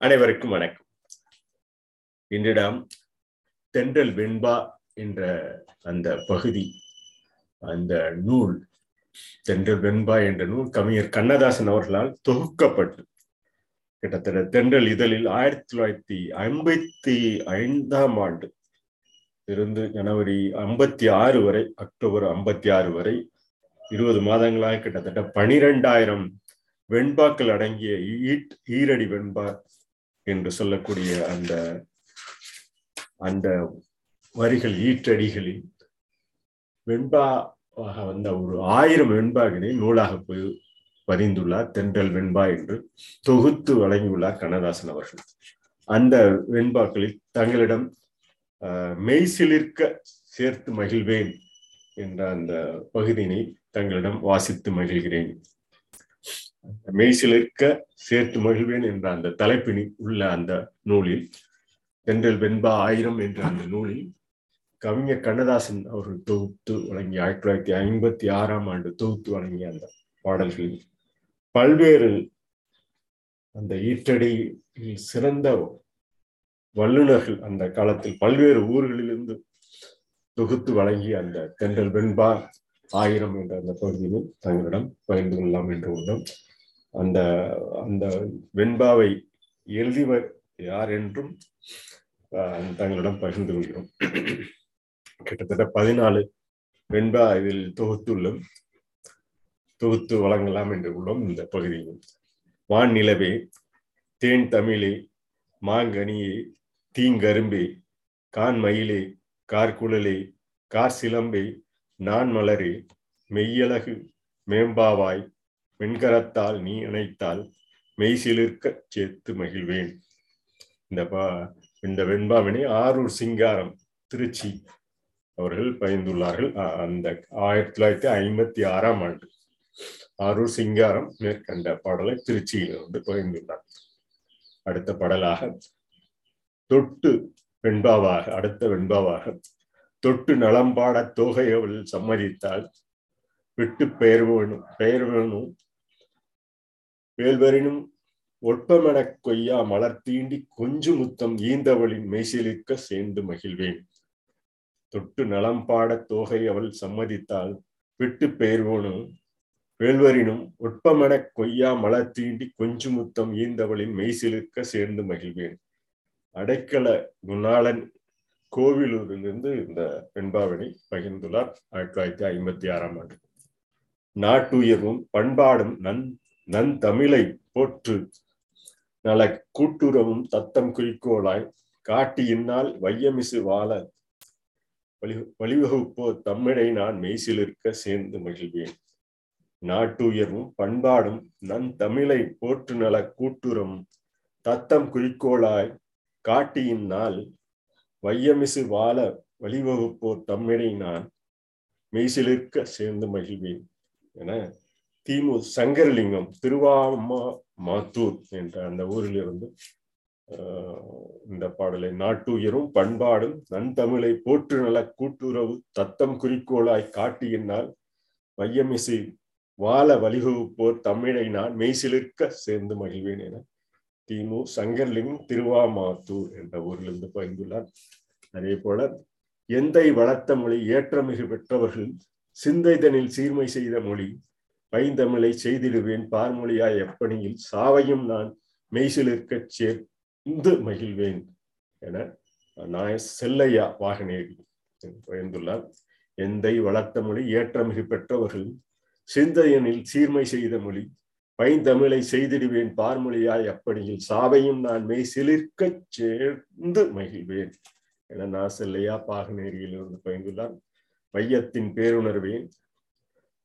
அனைவருக்கும் வணக்கம். இன்றிடம் தென்றல் வெண்பா என்ற அந்த பகுதி அந்த நூல் தென்றல் வெண்பா என்ற நூல் கவிஞர் கண்ணதாசன் அவர்களால் தொகுக்கப்பட்டு கிட்டத்தட்ட தென்றல் இதழில் ஆயிரத்தி தொள்ளாயிரத்தி ஐம்பத்தி ஐந்தாம் ஆண்டு இருந்து ஜனவரி ஐம்பத்தி ஆறு வரை அக்டோபர் ஐம்பத்தி ஆறு வரை இருபது மாதங்களாக கிட்டத்தட்ட பனிரெண்டாயிரம் வெண்பாக்கள் அடங்கிய ஈட் ஈரடி வெண்பா என்று சொல்லக்கூடிய அந்த அந்த வரிகள் ஈற்றடிகளில் வெண்பாவாக வந்த ஒரு ஆயிரம் வெண்பாவினை நூலாக போய் பதிந்துள்ளார் தென்றல் வெண்பா என்று தொகுத்து வழங்கியுள்ளார் கண்ணதாசன் அவர்கள். அந்த வெண்பாக்களில் தங்களிடம் மெய்சிலிர்க்க சேர்த்து மகிழ்வேன் என்ற அந்த பகுதியினை தங்களிடம் வாசித்து மகிழ்கிறேன். மெய்சிலிருக்க சேர்த்து மகிழ்வேன் என்ற அந்த தலைப்பினி உள்ள அந்த நூலில் தென்றல் வெண்பா ஆயிரம் என்ற அந்த நூலில் கவிஞர் கண்ணதாசன் அவர்கள் தொகுத்து வழங்கிய ஆயிரத்தி தொள்ளாயிரத்தி ஐம்பத்தி ஆறாம் ஆண்டு தொகுத்து வழங்கிய அந்த பாடல்களில் பல்வேறு அந்த ஈற்றடியில் சிறந்த வல்லுநர்கள் அந்த காலத்தில் பல்வேறு ஊர்களிலிருந்து தொகுத்து வழங்கிய அந்த தென்றல் வெண்பா ஆயிரம் என்ற அந்த பகுதியிலும் தங்களிடம் பகிர்ந்து கொள்ளலாம் என்று உள்ளோம். அந்த அந்த வெண்பாவை எழுதிவர் யார் என்றும் தங்களிடம் பகிர்ந்து கொள்கிறோம். கிட்டத்தட்ட பதினாலு வெண்பா இதில் தொகுத்துள்ளோம் தொகுத்து வழங்கலாம் என்று உள்ளோம் இந்த பகுதியில். வான் நிலவே தேன் தமிழே மாங்கனியே தீங்கரும்பே கான் மயிலே கார்குழலே கார் சிலம்பே நான் மலரே மெய்யழகு மேம்பாவாய் வெண்கரத்தால் நீ இணைத்தால் மெய்சிலிருக்க சேர்த்து மகிழ்வேன். இந்த பா இந்த வெண்பாவினை ஆரூர் சிங்காரம் திருச்சி அவர்கள் பயந்துள்ளார்கள் அந்த ஆயிரத்தி தொள்ளாயிரத்தி ஐம்பத்தி ஆறாம் ஆண்டு ஆரூர் சிங்காரம் மேற்கண்ட பாடலை திருச்சியில் வந்து பகிர்ந்துள்ளார். அடுத்த பாடலாக தொட்டு வெண்பாவாக அடுத்த வெண்பாவாக தொட்டு நலம்பாட தொகை அவள் சம்மதித்தால் விட்டு பெயர் வேணும் பெயர் வேணும் வேல்வரினும் ஒட்பமெனக் கொய்யா மலர் தீண்டி கொஞ்சு முத்தம் ஈந்தவளின் மெய்சிலிருக்க சேர்ந்து மகிழ்வேன். தொட்டு நலம் பாட தோகை அவள் சம்மதித்தால் விட்டு பெயர்வோனும் வேல்வரினும் ஒட்பமெனக் கொய்யா மலர் தீண்டி கொஞ்சு முத்தம் ஈந்தவளின் மெய்சிலிருக்க சேர்ந்து மகிழ்வேன். அடைக்கல குணாளன் கோவிலூரிலிருந்து இந்த பெண்பாவினை பகிர்ந்துள்ளார். ஆயிரத்தி தொள்ளாயிரத்தி ஐம்பத்தி ஆறாம் ஆண்டு. நாட்டுயர்வும் பண்பாடும் நன் நன் தமிழை போற்று. நல கூட்டுறவும் தத்தம் குறிக்கோளாய் காட்டி இன்னால் வையமிசு வாழ. வழி வழிவகுப்போ தம்மிடை நான் மெய்சிலிருக்க சேர்ந்து மகிழ்வேன். நாட்டுயர்வும் பண்பாடும் நன் தமிழை போற்று நல கூட்டுறவும் தத்தம் குறிக்கோளாய் காட்டியின் நாள் வையமிசு வாழ வழிவகுப்போர் தம்மிடை நான் மெய்சிலிருக்க சேர்ந்து மகிழ்வேன். என திமு சங்கரலிங்கம் திருவாமா மாத்தூர் என்ற அந்த ஊரிலிருந்து இந்த பாடலை நாட்டுயரும் பண்பாடும் நன்தமிழை போற்று நல கூட்டுறவு தத்தம் குறிக்கோளாய் காட்டியினால் வையமிசை வாழ வழிவகுப்போர் தமிழை நான் மெய்சிலிருக்க சேர்ந்து மகிழ்வேன் என திமு சங்கர்லிங்கம் திருவாமாத்தூர் என்ற ஊரிலிருந்து பகிர்ந்துள்ளார். அதே போல எந்தை வளர்த்த மொழி ஏற்றமிகு பெற்றவர்கள் சிந்தைதனில் சீர்மை செய்த மொழி பைந்தமிழை செய்திடுவேன். பார்மொழியாய் எப்பணியில் சாவையும் நான் மெய்சிலிருக்க சேர்ந்து மகிழ்வேன் என நாய செல்லையா வாகனேரி பயந்துள்ளார். எந்தை வளர்த்த மொழி ஏற்றமிகு பெற்றவர்கள் சிந்தையனில் சீர்மை செய்த மொழி பைந்தமிழை செய்திடுவேன். பார்மொழியாய் அப்படியில் சாவையும் நான் மெய் சிலிர்க்க சேர்ந்து மகிழ்வேன் என நாசல்லையா பாகநேரியில் இருந்து பயின்றுள்ளார் மையத்தின் பேருணர்வே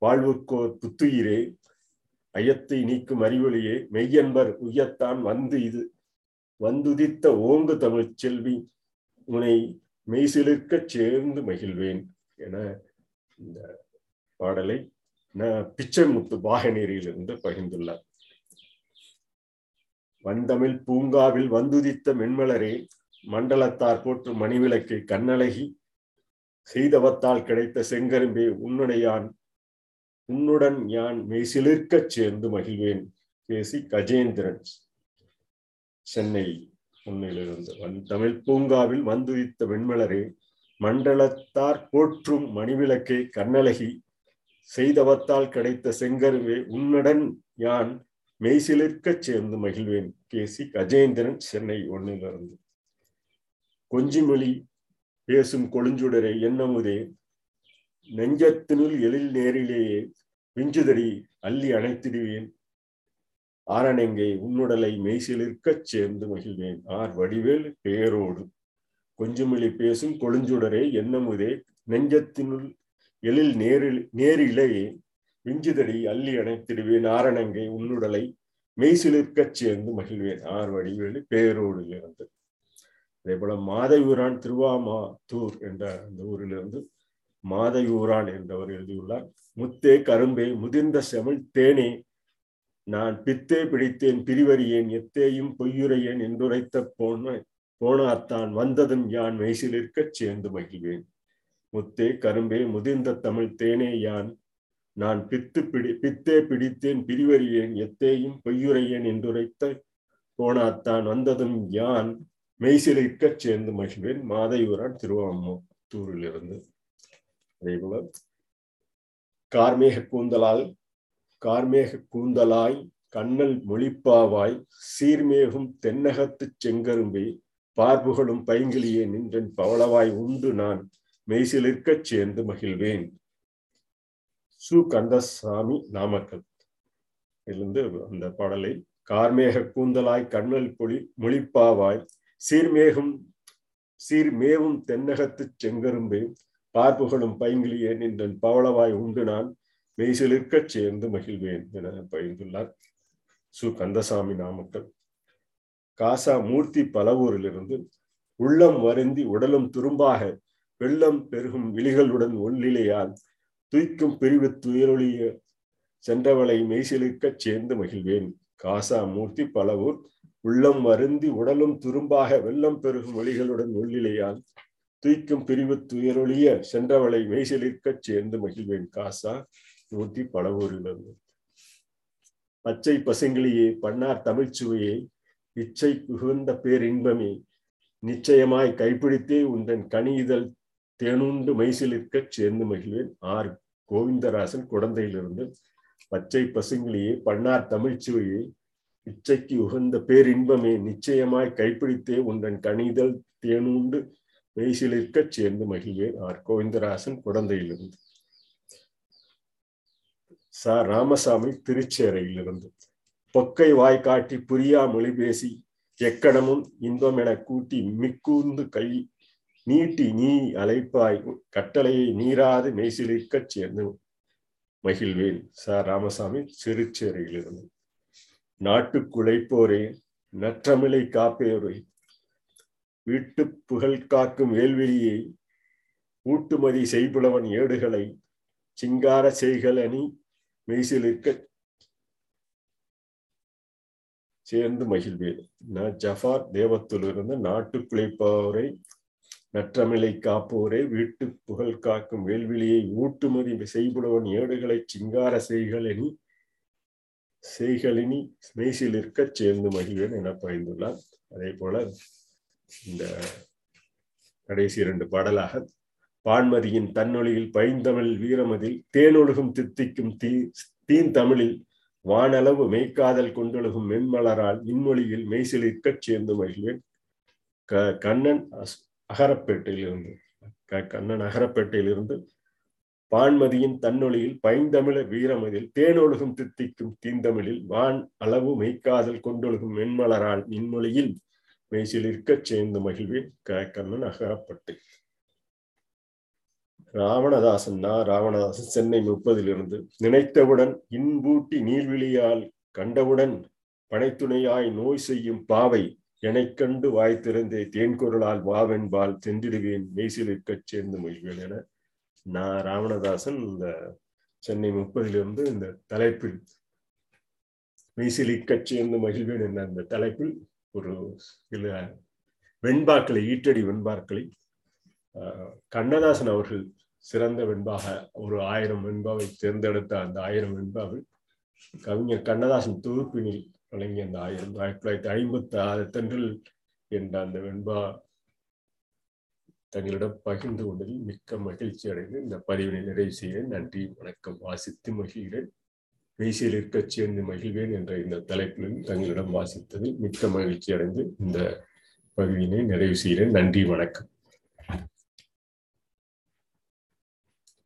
வாழ்வுக்கோர் புத்துயிரே. ஐயத்தை நீக்கும் அறிவொழியே மெய்யன்பர் உயத்தான் வந்து இது. வந்துதித்த ஓங்கு தமிழ் செல்வி உனை மெய்சிலிருக்க சேர்ந்து மகிழ்வேன் என இந்த பாடலை பிச்சைமுத்து பாகநேரியிலிருந்து பகிர்ந்துள்ளார். வந்தமிழ் பூங்காவில் வந்துதித்த மென்மலரே மண்டலத்தார் போற்று மணிவிளக்கை கண்ணழகி செய்தவத்தால் கிடைத்த செங்கரும்பே உன்னுடையான் உன்னுடன் யான் மெய்சிலிருக்கச் சேர்ந்து மகிழ்வேன். பேசி கஜேந்திரன் சென்னை உன்னிலிருந்து வன் தமிழ் பூங்காவில் வந்துதித்த வெண்மலரே மண்டலத்தார் போற்றும் மணிவிளக்கே கண்ணழகி செய்தவத்தால் கிடைத்த செங்கருவே உன்னுடன் யான் மெய்சிலிருக்கச் சேர்ந்து மகிழ்வேன். கேசி கஜேந்திரன் சென்னை ஒன்னிலிருந்து. கொஞ்சிமொழி பேசும் கொழுஞ்சுடரே என்னமுதே? நெஞ்சத்தினுள் எழில் நேரிலேயே விஞ்சுதடி அள்ளி அணைத்திடுவேன். ஆரணங்கை உன்னுடலை மெய்சிலிருக்கச் சேர்ந்து மகிழ்வேன். ஆர் வடிவேல் பேரோடு கொஞ்சமிழி பேசும் கொழுஞ்சுடரே என்னமுதே? நெஞ்சத்தினுள் எழில் நேரில் நேரிலேயே விஞ்சுதடி அள்ளி அணைத்திடுவேன். ஆரணங்கை உன்னுடலை மெய்சிலிருக்கச் சேர்ந்து மகிழ்வேன். ஆர் வடிவேலு பேரோடு இருந்து. அதே போல மாதையூரான் திருவாமாத்தூர் என்ற அந்த ஊரிலிருந்து மாதையூரான் என்றவர் எழுதியுள்ளார். முத்தே கரும்பே முதிர்ந்த செமிழ் தேனே நான் பித்தே பிடித்தேன் பிரிவறியேன் எத்தேயும் பொய்யுரையேன் என்றுரைத்த போன போனார்த்தான் வந்ததும் யான் மெய்சிலிருக்கச் சேர்ந்து மகிழ்வேன். முத்தே கரும்பே முதிர்ந்த தமிழ் தேனே யான் நான் பித்து பிடி பித்தே பிடித்தேன் பிரிவறியேன் எத்தேயும் பொய்யுரையேன் என்றுரைத்த போனாத்தான் வந்ததும் யான் மெய்சிலிருக்கச் சேர்ந்து மகிழ்வேன். மாதையூரான் திருவாமூரிலிருந்து அதேபோல கார்மேக கூந்தலால் கார்மேக கூந்தலாய் கண்ணல் மொழிப்பாவாய் சீர்மேகும் தென்னகத்து செங்கரும்பி பார்ப்புகளும் பைங்கிலியே நின்றன் பவளவாய் உண்டு நான் மெய்சிலிருக்கச் சேர்ந்து மகிழ்வேன். சு. கந்தசாமி நாமக்கல். இருந்து அந்த பாடலை கார்மேக கூந்தலாய் கண்ணல் பொழி மொழிப்பாவாய் சீர்மேகும் சீர்மேவும் தென்னகத்து செங்கரும்பே பார்ப்புகளும் பைங்கிலியே இந்த பவளவாய் உண்டு நான். மெய்சிலிருக்கச் சேர்ந்து மகிழ்வேன் என பகிர்ந்துள்ளார் சு. கந்தசாமி நாமக்கல். காசா மூர்த்தி பலவூரிலிருந்து உள்ளம் வருந்தி உடலும் துரும்பாக வெள்ளம் பெருகும் விழிகளுடன் ஒல்லிலையால் துய்க்கும் பிரிவு துயரொழிய சென்றவளை மெய்சிலிருக்கச் சேர்ந்து மகிழ்வேன். காசா மூர்த்தி பலவூர் உள்ளம் வருந்தி உடலும் துரும்பாக வெள்ளம் பெருகும் ஒளிகளுடன் உள்ளிலையால் துய்க்கும் பிரிவு துயரொழிய சென்றவளை மெய்சிலிருக்கச் சேர்ந்து மகிழ்வேன் காசா. மூர்த்தி பலவூரிலிருந்து பச்சை பசுங்கிளியே பன்னார் தமிழ்ச்சுவையே இச்சை புகுந்த பேரின்பமே நிச்சயமாய் கைப்பிடித்தே உந்தன் கனிதழ் தேனுண்டு மைசிலிருக்கச் சேர்ந்து மகிழ்வேன். ஆர். கோவிந்தராசன் குழந்தையிலிருந்து பச்சை பசுங்கிளியே பன்னார் தமிழ்ச்சுவையே இச்சைக்கு உகந்த பேரின்பமே நிச்சயமாய் கைப்பிடித்தே உந்தன் கனிதழ் தேனுண்டு மெய்சிலிருக்கச் சேர்ந்து மகிழ்வேன் ஆர் கோவிந்தராசன் குழந்தையிலிருந்து ச ராமசாமி திருச்சேரையிலிருந்து. பொக்கை வாய் காட்டி புரியா மொழி பேசி எக்கணமும் இன்பம் என கூட்டி மிக்கூர்ந்து கை நீட்டி நீ அழைப்பாய் கட்டளையை மீறாது மெய்சிலிருக்கச் சேர்ந்து மகிழ்வேன் ச ராமசாமி சிறுச்சேரையிலிருந்து நாட்டுக்குழைப்போரே நற்றமிழை காப்பேரே வீட்டு புகழ் காக்கும் வேல்வெளியை ஊட்டுமதி செய்புலவன் ஏடுகளை சிங்கார செய்கள் அணி மெய்சிலிருக்க சேர்ந்து மகிழ்வேன் நான் ஜஃபார் தேவத்திலிருந்து நாட்டு பிழைப்பவரை நற்றமிழை காப்போரே வீட்டு புகழ் காக்கும் வேல்விழியை ஊட்டுமதி செய்புலவன் ஏடுகளை சிங்கார செய்களனி செய்களினி மெய்சிலிருக்க சேர்ந்து மகிழ்வேன் என பயந்துள்ளார். அதே போல இந்த கடைசி இரண்டு பாடலாக பான்மதியின் தன்னொழியில் பைந்தமிழ் வீரமதில் தேனொழுகும் தித்திக்கும் தீ தீன் தமிழில் வானளவு மெய்க்காதல் கொண்டொழுகும் மென்மலரால் இன்மொழியில் மெய்சிலிருக்கச் சேர்ந்து மகிழ்வேன். க கண்ணன் அகரப்பேட்டையிலிருந்து க கண்ணன் அகரப்பேட்டையிலிருந்து பான்மதியின் தன்னொழியில் பைந்தமிழ வீரமதில் தேனொழுகும் தித்திக்கும் தீந்தமிழில் வான் அளவு மெய்க்காதல் கொண்டொழுகும் மென்மலரால் இன்மொழியில் மெய்சிலிருக்கச் சேர்ந்து மகிழ்வேன். க அகப்பட்டு ராவணதாசன் ராவணதாசன் சென்னை முப்பதிலிருந்து. நினைத்தவுடன் இன்பூட்டி நீர்விழியால் கண்டவுடன் பனைத்துணையாய் நோய் செய்யும் பாவை எனைக் கண்டு வாய் திறந்தே தேன்குரலால் வாவென்பால் சென்றிடுவேன் மெய்சிலிருக்கச் சேர்ந்து மகிழ்வேன் என நான் ராவணதாசன் இந்த சென்னை முப்பதிலிருந்து இந்த தலைப்பில் மெய்சிலிக்கச் சேர்ந்து மகிழ்வேன் என்ற அந்த தலைப்பில் ஒரு சில வெண்பாக்களை ஈட்டடி வெண்பாக்களை கண்ணதாசன் அவர்கள் சிறந்த வெண்பாக ஒரு ஆயிரம் வெண்பாவை தேர்ந்தெடுத்த அந்த ஆயிரம் வெண்பாவில் கவிஞர் கண்ணதாசன் தொகுப்பினில் வழங்கிய அந்த ஆயிரம் ஆயிரத்தி தொள்ளாயிரத்தி ஐம்பத்தி ஆறு தென்றில் என்ற அந்த வெண்பா தங்களிடம் பகிர்ந்து கொண்டதில் மிக்க மகிழ்ச்சி அடைந்து இந்த பதிவினை நிறைவு செய்கிறேன். நன்றி வணக்கம். வாசித்து மகிழ்கிறேன். மீசையில் இருக்கச் சேர்ந்து மகிழ்வேன் என்ற இந்த தலைப்பிலும் தங்களிடம் வாசித்ததில் மிக்க மகிழ்ச்சி அடைந்து இந்த பகுதியினை நிறைவு செய்கிறேன். நன்றி வணக்கம்.